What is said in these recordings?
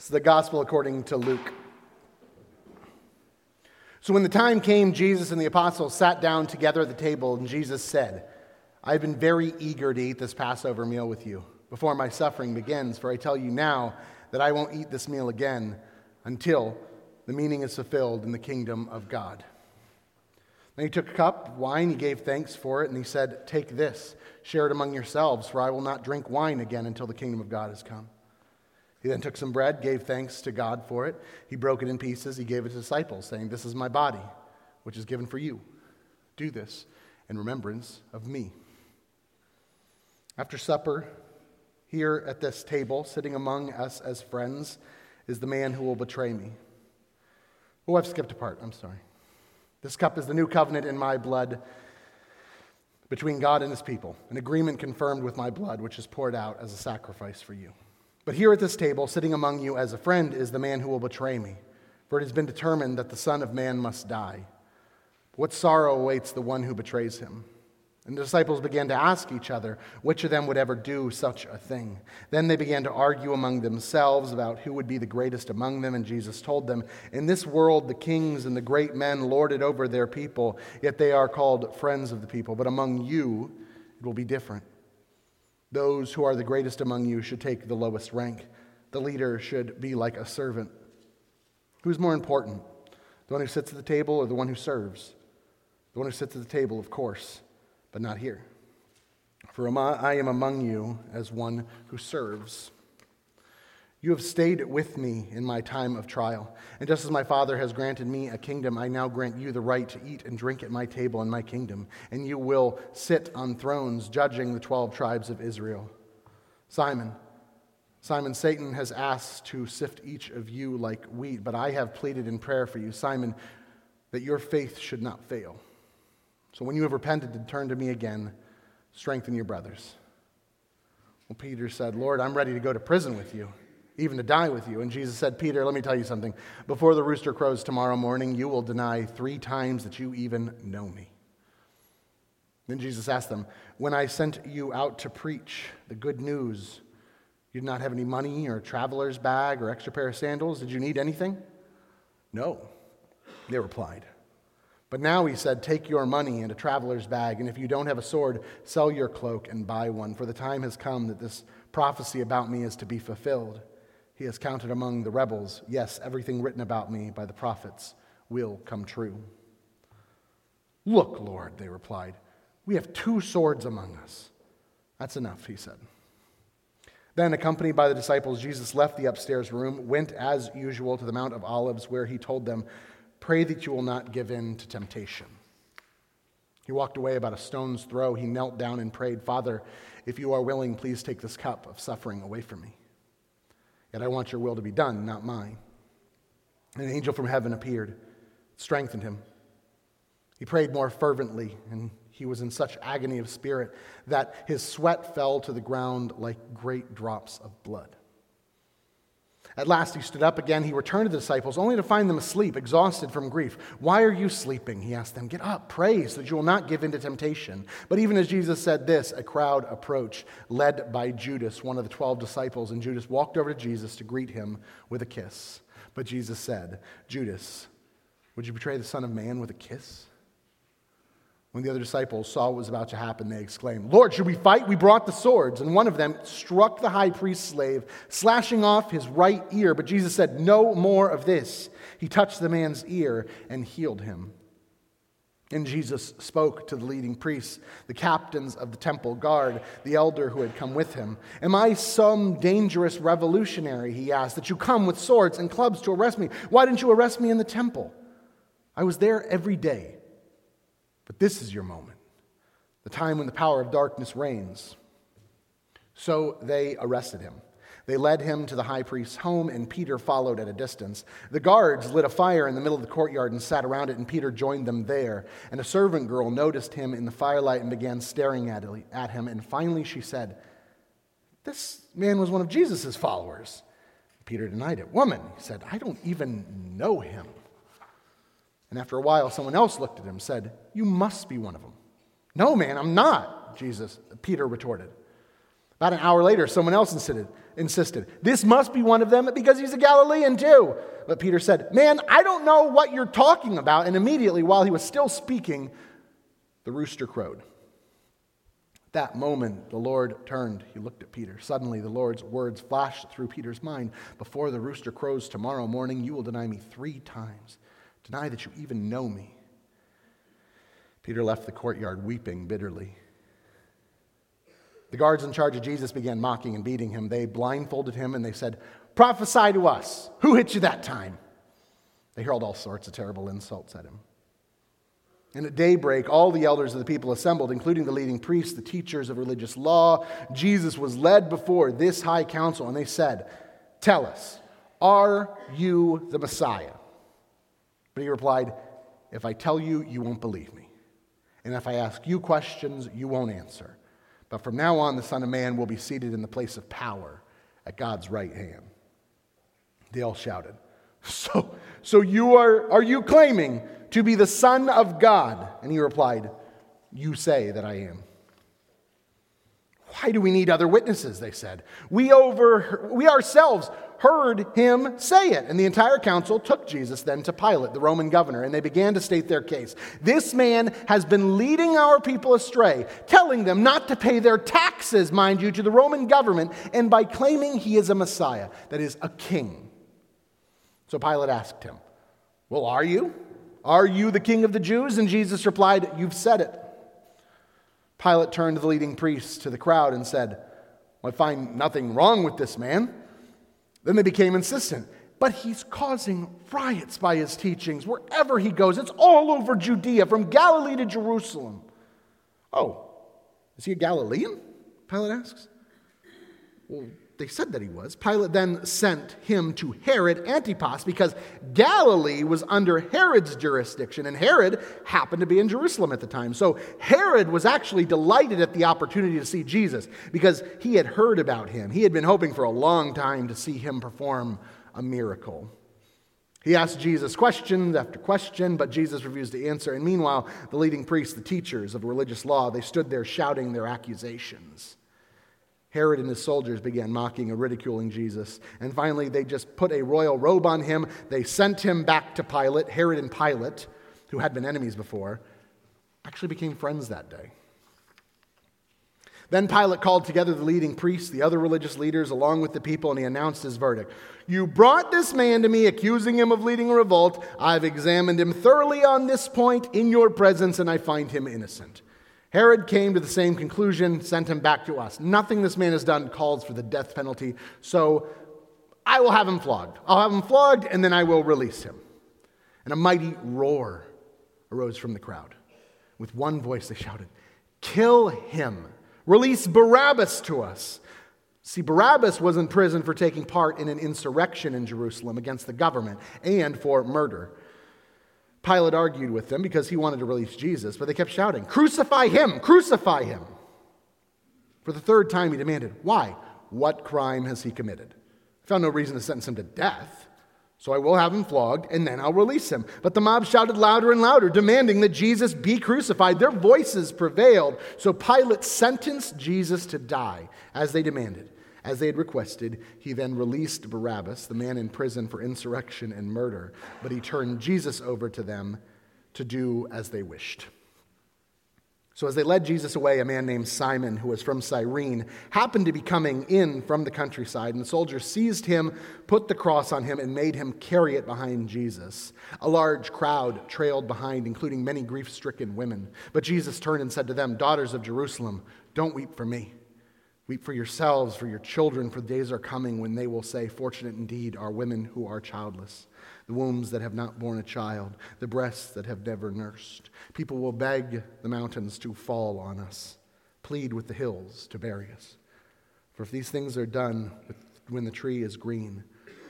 It's the gospel according to Luke. So when the time came, Jesus and the apostles sat down together at the table, and Jesus said, I've been very eager to eat this Passover meal with you before my suffering begins, for I tell you now that I won't eat this meal again until the meaning is fulfilled in the kingdom of God. Then he took a cup of wine, he gave thanks for it, and he said, Take this, share it among yourselves, for I will not drink wine again until the kingdom of God has come. He then took some bread, gave thanks to God for it. He broke it in pieces. He gave it to his disciples, saying, This is my body, which is given for you. Do this in remembrance of me. After supper, here at this table, sitting among us as friends, is the man who will betray me. Oh, I've skipped a part. I'm sorry. This cup is the new covenant in my blood between God and his people, an agreement confirmed with my blood, which is poured out as a sacrifice for you. But here at this table, sitting among you as a friend, is the man who will betray me. For it has been determined that the Son of Man must die. What sorrow awaits the one who betrays him? And the disciples began to ask each other which of them would ever do such a thing. Then they began to argue among themselves about who would be the greatest among them. And Jesus told them, In this world, the kings and the great men lord it over their people, yet they are called friends of the people. But among you, it will be different. Those who are the greatest among you should take the lowest rank. The leader should be like a servant. Who's more important, the one who sits at the table or the one who serves? The one who sits at the table, of course, but not here. For I am among you as one who serves. You have stayed with me in my time of trial. And just as my Father has granted me a kingdom, I now grant you the right to eat and drink at my table in my kingdom. And you will sit on thrones judging the 12 tribes of Israel. Simon, Simon, Satan has asked to sift each of you like wheat, but I have pleaded in prayer for you, Simon, that your faith should not fail. So when you have repented and turned to me again, strengthen your brothers. Well, Peter said, Lord, I'm ready to go to prison with you even to die with you. And Jesus said, Peter, let me tell you something. Before the rooster crows tomorrow morning, you will deny three times that you even know me. Then Jesus asked them, When I sent you out to preach the good news, you did not have any money or a traveler's bag or extra pair of sandals. Did you need anything? No, they replied. But now he said, Take your money and a traveler's bag, and if you don't have a sword, sell your cloak and buy one, for the time has come that this prophecy about me is to be fulfilled. He has counted among the rebels. Yes, everything written about me by the prophets will come true. Look, Lord, they replied, we have two swords among us. That's enough, he said. Then, accompanied by the disciples, Jesus left the upstairs room, went as usual to the Mount of Olives, where he told them, Pray that you will not give in to temptation. He walked away about a stone's throw. He knelt down and prayed, Father, if you are willing, please take this cup of suffering away from me. Yet I want your will to be done, not mine. An angel from heaven appeared, strengthened him. He prayed more fervently, and he was in such agony of spirit that his sweat fell to the ground like great drops of blood. At last he stood up again. He returned to the disciples, only to find them asleep, exhausted from grief. Why are you sleeping? He asked them. Get up, pray, so that you will not give in to temptation. But even as Jesus said this, a crowd approached, led by Judas, one of the twelve disciples. And Judas walked over to Jesus to greet him with a kiss. But Jesus said, Judas, would you betray the Son of Man with a kiss? When the other disciples saw what was about to happen, they exclaimed, Lord, should we fight? We brought the swords. And one of them struck the high priest's slave, slashing off his right ear. But Jesus said, No more of this. He touched the man's ear and healed him. And Jesus spoke to the leading priests, the captains of the temple guard, the elder who had come with him. Am I some dangerous revolutionary, he asked, that you come with swords and clubs to arrest me? Why didn't you arrest me in the temple? I was there every day but this is your moment, the time when the power of darkness reigns. So they arrested him. They led him to the high priest's home, and Peter followed at a distance. The guards lit a fire in the middle of the courtyard and sat around it, and Peter joined them there. And a servant girl noticed him in the firelight and began staring at him. And finally she said, This man was one of Jesus' followers. Peter denied it. Woman, he said, I don't even know him. And after a while, someone else looked at him and said, You must be one of them. No, man, I'm not, Jesus, Peter retorted. About an hour later, someone else insisted, insisted, This must be one of them because he's a Galilean too. But Peter said, Man, I don't know what you're talking about. And immediately, while he was still speaking, the rooster crowed. At that moment, the Lord turned. He looked at Peter. Suddenly, the Lord's words flashed through Peter's mind Before the rooster crows tomorrow morning, you will deny me three times. Deny that you even know me. Peter left the courtyard weeping bitterly. The guards in charge of Jesus began mocking and beating him. They blindfolded him and they said, Prophesy to us. Who hit you that time? They hurled all sorts of terrible insults at him. And at daybreak, all the elders of the people assembled, including the leading priests, the teachers of religious law. Jesus was led before this high council, and they said, Tell us, are you the Messiah? But he replied, If I tell you, you won't believe me. And if I ask you questions, you won't answer. But from now on, the Son of Man will be seated in the place of power at God's right hand. They all shouted, So, so you are, are you claiming to be the Son of God? And he replied, You say that I am. Why do we need other witnesses? They said. We, over, we ourselves heard him say it. And the entire council took Jesus then to Pilate, the Roman governor, and they began to state their case. This man has been leading our people astray, telling them not to pay their taxes, mind you, to the Roman government, and by claiming he is a Messiah, that is, a king. So Pilate asked him, Well, are you? Are you the king of the Jews? And Jesus replied, You've said it. Pilate turned to the leading priests, to the crowd, and said, I find nothing wrong with this man. Then they became insistent. But he's causing riots by his teachings wherever he goes. It's all over Judea, from Galilee to Jerusalem. Oh, is he a Galilean? Pilate asks. Well, they said that he was. Pilate then sent him to Herod Antipas because Galilee was under Herod's jurisdiction, and Herod happened to be in Jerusalem at the time. So Herod was actually delighted at the opportunity to see Jesus because he had heard about him. He had been hoping for a long time to see him perform a miracle. He asked Jesus question after question, but Jesus refused to answer. And meanwhile, the leading priests, the teachers of religious law, they stood there shouting their accusations. Herod and his soldiers began mocking and ridiculing Jesus. And finally, they just put a royal robe on him. They sent him back to Pilate. Herod and Pilate, who had been enemies before, actually became friends that day. Then Pilate called together the leading priests, the other religious leaders, along with the people, and he announced his verdict. You brought this man to me, accusing him of leading a revolt. I've examined him thoroughly on this point in your presence, and I find him innocent. Herod came to the same conclusion, sent him back to us. Nothing this man has done calls for the death penalty, so I will have him flogged. I'll have him flogged, and then I will release him. And a mighty roar arose from the crowd. With one voice, they shouted, Kill him! Release Barabbas to us! See, Barabbas was in prison for taking part in an insurrection in Jerusalem against the government and for murder. Pilate argued with them because he wanted to release Jesus, but they kept shouting, Crucify him! Crucify him! For the third time, he demanded, Why? What crime has he committed? I found no reason to sentence him to death, so I will have him flogged, and then I'll release him. But the mob shouted louder and louder, demanding that Jesus be crucified. Their voices prevailed, so Pilate sentenced Jesus to die, as they demanded. As they had requested, he then released Barabbas, the man in prison for insurrection and murder, but he turned Jesus over to them to do as they wished. So, as they led Jesus away, a man named Simon, who was from Cyrene, happened to be coming in from the countryside, and the soldiers seized him, put the cross on him, and made him carry it behind Jesus. A large crowd trailed behind, including many grief stricken women. But Jesus turned and said to them, Daughters of Jerusalem, don't weep for me Weep for yourselves, for your children, for the days are coming when they will say, Fortunate indeed are women who are childless, the wombs that have not borne a child, the breasts that have never nursed. People will beg the mountains to fall on us, plead with the hills to bury us. For if these things are done when the tree is green,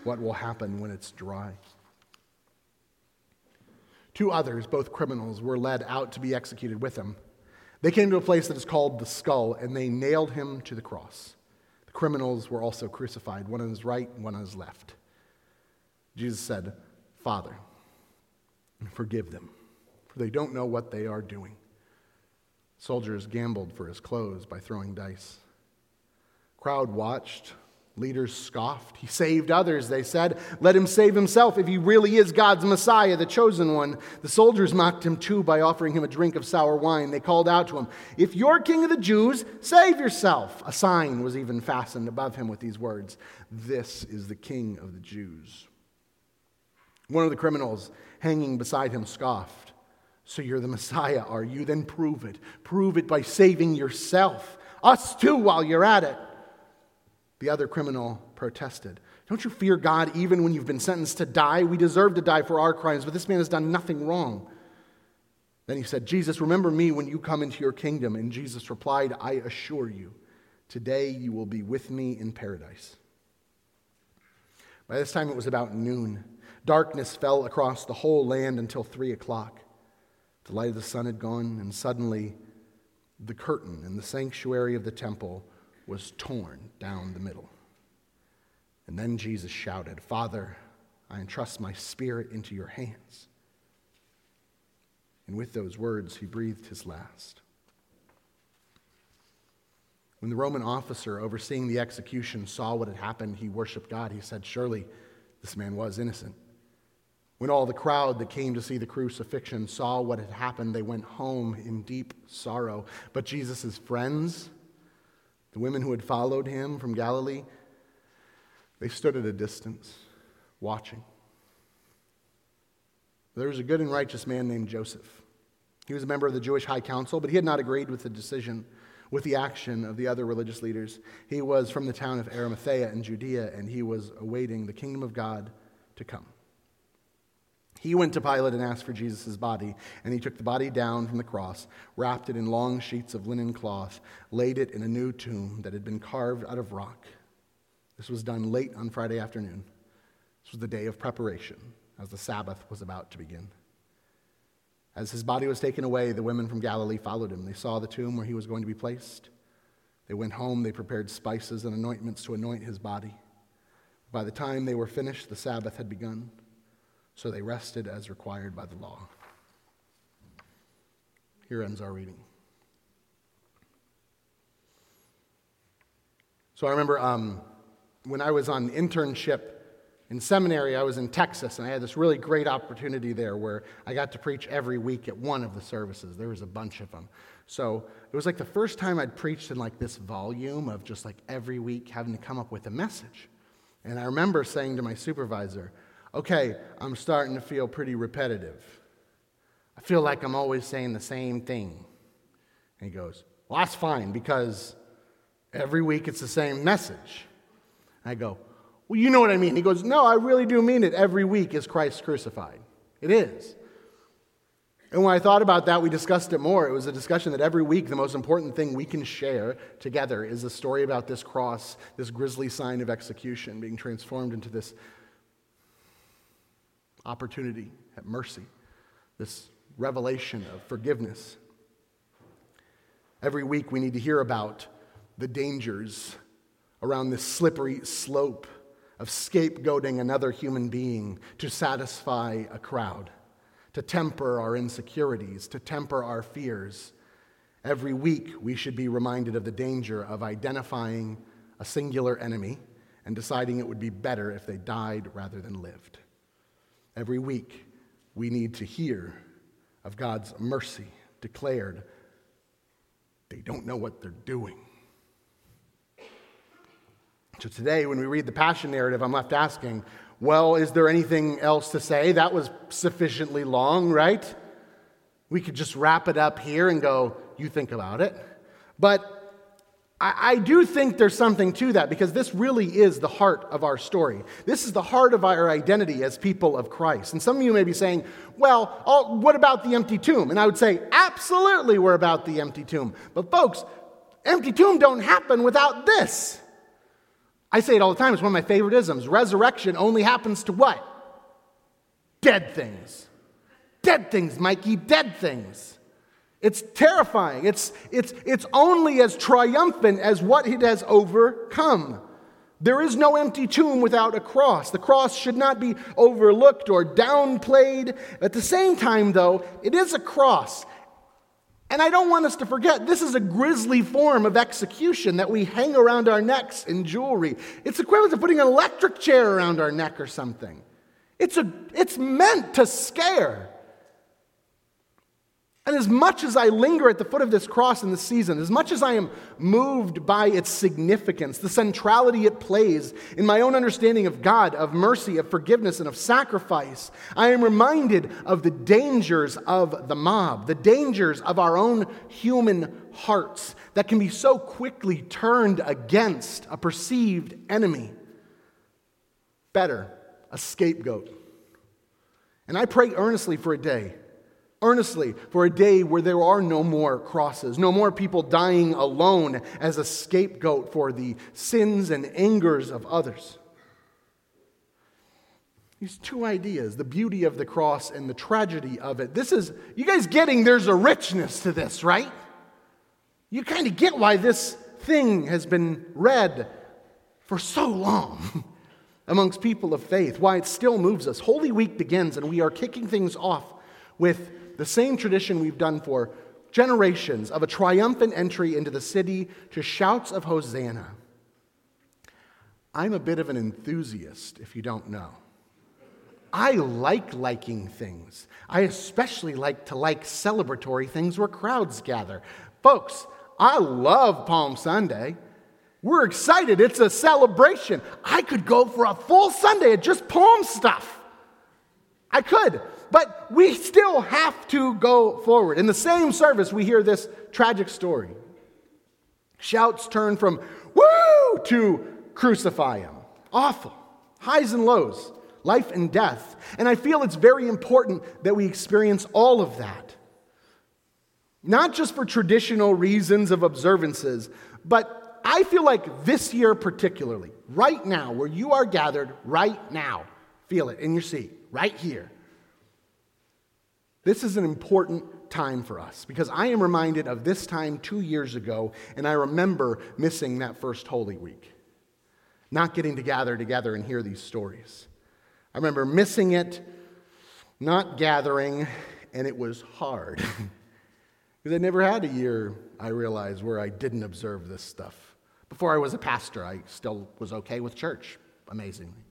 what will happen when it's dry? Two others, both criminals, were led out to be executed with him. They came to a place that is called the skull, and they nailed him to the cross. The criminals were also crucified, one on his right one on his left. Jesus said, Father, forgive them, for they don't know what they are doing. Soldiers gambled for his clothes by throwing dice. Crowd watched. Leaders scoffed. He saved others, they said. Let him save himself if he really is God's Messiah, the chosen one. The soldiers mocked him too by offering him a drink of sour wine. They called out to him, If you're king of the Jews, save yourself. A sign was even fastened above him with these words This is the king of the Jews. One of the criminals hanging beside him scoffed. So you're the Messiah, are you? Then prove it. Prove it by saving yourself. Us too, while you're at it. The other criminal protested. Don't you fear God even when you've been sentenced to die? We deserve to die for our crimes, but this man has done nothing wrong. Then he said, Jesus, remember me when you come into your kingdom. And Jesus replied, I assure you, today you will be with me in paradise. By this time it was about noon. Darkness fell across the whole land until three o'clock. The light of the sun had gone, and suddenly the curtain in the sanctuary of the temple was torn down the middle. And then Jesus shouted, Father, I entrust my spirit into your hands. And with those words, he breathed his last. When the Roman officer overseeing the execution saw what had happened, he worshiped God. He said, Surely this man was innocent. When all the crowd that came to see the crucifixion saw what had happened, they went home in deep sorrow. But Jesus' friends, the women who had followed him from Galilee, they stood at a distance, watching. There was a good and righteous man named Joseph. He was a member of the Jewish High Council, but he had not agreed with the decision, with the action of the other religious leaders. He was from the town of Arimathea in Judea, and he was awaiting the kingdom of God to come. He went to Pilate and asked for Jesus' body, and he took the body down from the cross, wrapped it in long sheets of linen cloth, laid it in a new tomb that had been carved out of rock. This was done late on Friday afternoon. This was the day of preparation, as the Sabbath was about to begin. As his body was taken away, the women from Galilee followed him. They saw the tomb where he was going to be placed. They went home, they prepared spices and anointments to anoint his body. By the time they were finished, the Sabbath had begun. So they rested as required by the law. Here ends our reading. So I remember um, when I was on internship in seminary, I was in Texas, and I had this really great opportunity there where I got to preach every week at one of the services. There was a bunch of them. So it was like the first time I'd preached in like this volume of just like every week having to come up with a message. And I remember saying to my supervisor, okay, I'm starting to feel pretty repetitive. I feel like I'm always saying the same thing. And he goes, Well, that's fine because every week it's the same message. I go, Well, you know what I mean. He goes, No, I really do mean it. Every week is Christ crucified. It is. And when I thought about that, we discussed it more. It was a discussion that every week the most important thing we can share together is the story about this cross, this grisly sign of execution being transformed into this opportunity at mercy, this revelation of forgiveness. Every week we need to hear about the dangers around this slippery slope of scapegoating another human being to satisfy a crowd, to temper our insecurities, to temper our fears. Every week we should be reminded of the danger of identifying a singular enemy and deciding it would be better if they died rather than lived. Every week, we need to hear of God's mercy declared. They don't know what they're doing. So today, when we read the Passion narrative, I'm left asking, well, is there anything else to say? That was sufficiently long, right? We could just wrap it up here and go, you think about it. But I, do think there's something to that because this really is the heart of our story. This is the heart of our identity as people of Christ. And some of you may be saying, well, all, what about the empty tomb? And I would say, absolutely, we're about the empty tomb. But folks, empty tomb don't happen without this. I say it all the time, it's one of my favorite isms. Resurrection only happens to what? Dead things. Dead things, Mikey, dead things. It's terrifying. It's, it's, it's only as triumphant as what it has overcome. There is no empty tomb without a cross. The cross should not be overlooked or downplayed. At the same time, though, it is a cross. And I don't want us to forget, this is a grisly form of execution that we hang around our necks in jewelry. It's equivalent to putting an electric chair around our neck or something. It's, a, it's meant to scare. And as much as I linger at the foot of this cross in this season, as much as I am moved by its significance, the centrality it plays in my own understanding of God, of mercy, of forgiveness, and of sacrifice, I am reminded of the dangers of the mob, the dangers of our own human hearts that can be so quickly turned against a perceived enemy. Better, a scapegoat. And I pray earnestly for a day earnestly for a day where there are no more crosses, no more people dying alone as a scapegoat for the sins and angers of others. These two ideas, the beauty of the cross and the tragedy of it. This is, you guys getting there's a richness to this, right? You kind of get why this thing has been read for so long amongst people of faith, why it still moves us. Holy Week begins, and we are kicking things off with the same tradition we've done for generations of a triumphant entry into the city to shouts of Hosanna. I'm a bit of an enthusiast, if you don't know. I like liking things. I especially like to like celebratory things where crowds gather. Folks, I love Palm Sunday. We're excited. It's a celebration. I could go for a full Sunday of just palm stuff. I could. But we still have to go forward. In the same service, we hear this tragic story. Shouts turn from woo to crucify him. Awful. Highs and lows, life and death. And I feel it's very important that we experience all of that. Not just for traditional reasons of observances, but I feel like this year particularly, right now, where you are gathered right now, feel it in your seat, right here. This is an important time for us because I am reminded of this time two years ago, and I remember missing that first Holy Week, not getting to gather together and hear these stories. I remember missing it, not gathering, and it was hard. because I never had a year, I realized, where I didn't observe this stuff. Before I was a pastor, I still was okay with church, amazingly.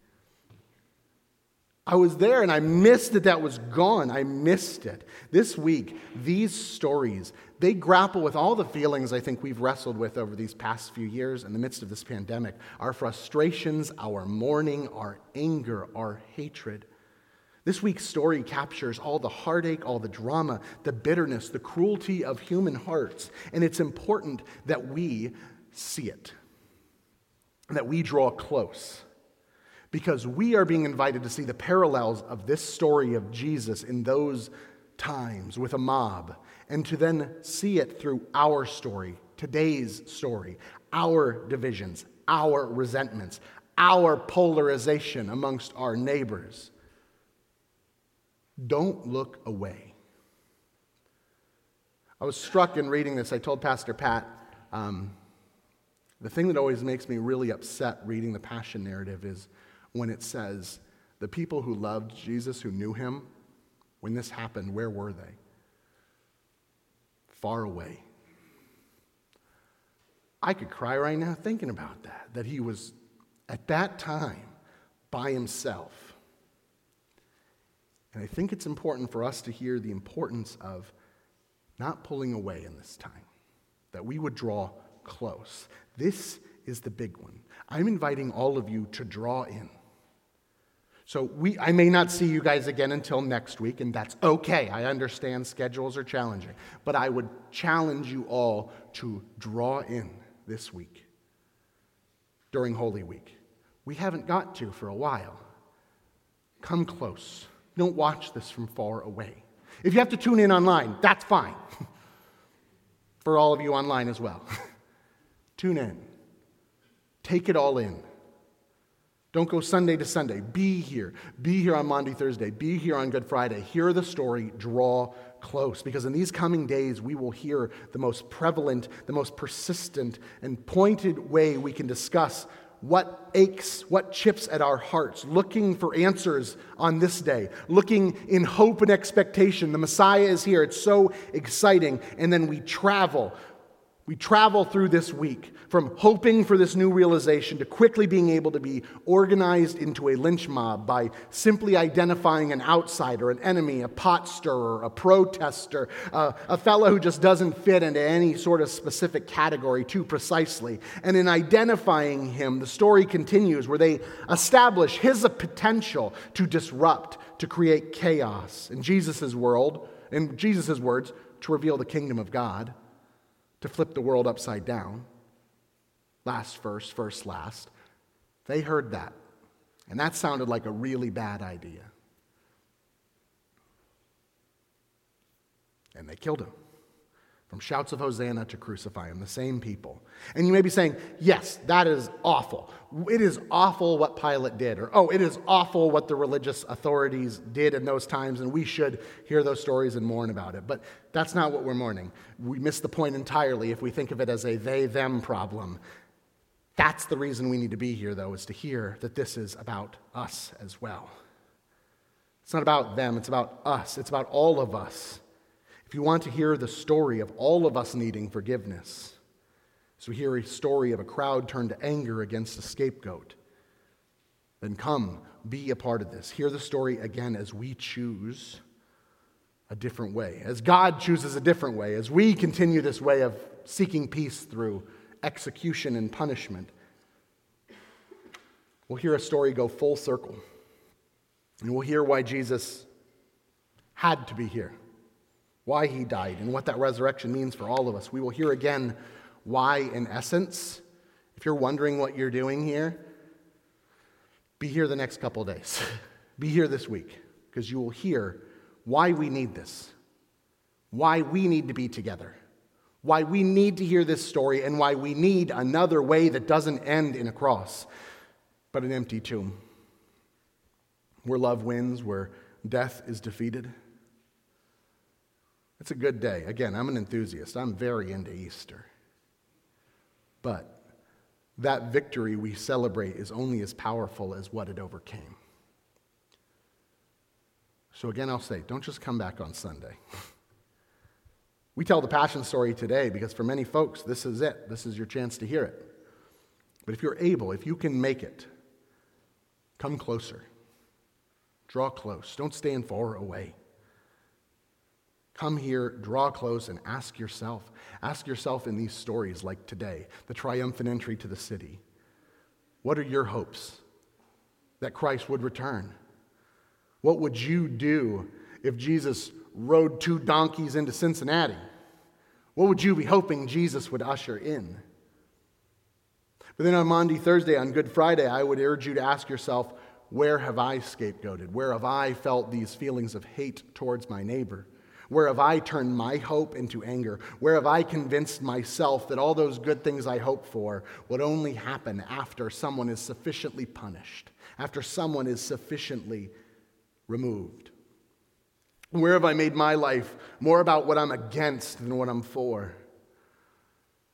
I was there and I missed that that was gone. I missed it. This week, these stories, they grapple with all the feelings I think we've wrestled with over these past few years in the midst of this pandemic our frustrations, our mourning, our anger, our hatred. This week's story captures all the heartache, all the drama, the bitterness, the cruelty of human hearts. And it's important that we see it, that we draw close because we are being invited to see the parallels of this story of Jesus in those times with a mob, and to then see it through our story, today's story, our divisions, our resentments, our polarization amongst our neighbors. Don't look away. I was struck in reading this. I told Pastor Pat, um, the thing that always makes me really upset reading the Passion narrative is when it says, the people who loved Jesus, who knew him, when this happened, where were they? Far away. I could cry right now thinking about that, that he was at that time by himself. And I think it's important for us to hear the importance of not pulling away in this time, that we would draw close. This is the big one. I'm inviting all of you to draw in. So we, I may not see you guys again until next week, and that's okay. I understand schedules are challenging. But I would challenge you all to draw in this week during Holy Week. We haven't got to for a while. Come close. Don't watch this from far away. If you have to tune in online, that's fine. for all of you online as well. tune in. Take it all in. Don't go Sunday to Sunday. Be here. Be here on Monday, Thursday. Be here on Good Friday. Hear the story. Draw close. Because in these coming days, we will hear the most prevalent, the most persistent, and pointed way we can discuss what aches, what chips at our hearts, looking for answers on this day, looking in hope and expectation. The Messiah is here. It's so exciting. And then we travel we travel through this week from hoping for this new realization to quickly being able to be organized into a lynch mob by simply identifying an outsider, an enemy, a pot stirrer, a protester, uh, a fellow who just doesn't fit into any sort of specific category too precisely. And in identifying him, the story continues where they establish his potential to disrupt, to create chaos in Jesus' world, in Jesus' words, to reveal the kingdom of God to flip the world upside down. Last first, first last. They heard that. And that sounded like a really bad idea. And they killed him. From shouts of Hosanna to crucify him, the same people. And you may be saying, yes, that is awful. It is awful what Pilate did. Or, oh, it is awful what the religious authorities did in those times, and we should hear those stories and mourn about it. But that's not what we're mourning. We miss the point entirely if we think of it as a they them problem. That's the reason we need to be here, though, is to hear that this is about us as well. It's not about them, it's about us, it's about all of us. If you want to hear the story of all of us needing forgiveness, so we hear a story of a crowd turned to anger against a scapegoat, then come, be a part of this. Hear the story again as we choose a different way, as God chooses a different way, as we continue this way of seeking peace through execution and punishment. We'll hear a story go full circle, and we'll hear why Jesus had to be here why he died, and what that resurrection means for all of us. We will hear again why, in essence. If you're wondering what you're doing here, be here the next couple days. be here this week, because you will hear why we need this, why we need to be together, why we need to hear this story, and why we need another way that doesn't end in a cross, but an empty tomb. Where love wins, where death is defeated. It's a good day. Again, I'm an enthusiast. I'm very into Easter. But that victory we celebrate is only as powerful as what it overcame. So, again, I'll say don't just come back on Sunday. we tell the Passion story today because for many folks, this is it. This is your chance to hear it. But if you're able, if you can make it, come closer. Draw close. Don't stand far away. Come here, draw close, and ask yourself. Ask yourself in these stories like today, the triumphant entry to the city. What are your hopes? That Christ would return. What would you do if Jesus rode two donkeys into Cincinnati? What would you be hoping Jesus would usher in? But then on Maundy Thursday, on Good Friday, I would urge you to ask yourself, where have I scapegoated? Where have I felt these feelings of hate towards my neighbor? Where have I turned my hope into anger? Where have I convinced myself that all those good things I hope for would only happen after someone is sufficiently punished, after someone is sufficiently removed? Where have I made my life more about what I'm against than what I'm for?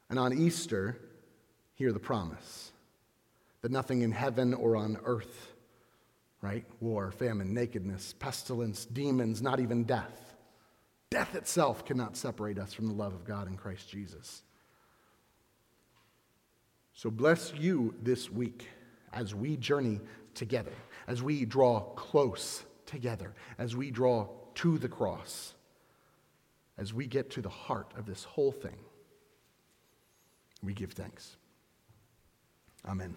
And on Easter, hear the promise that nothing in heaven or on earth, right? War, famine, nakedness, pestilence, demons, not even death Death itself cannot separate us from the love of God in Christ Jesus. So bless you this week as we journey together, as we draw close together, as we draw to the cross, as we get to the heart of this whole thing. We give thanks. Amen.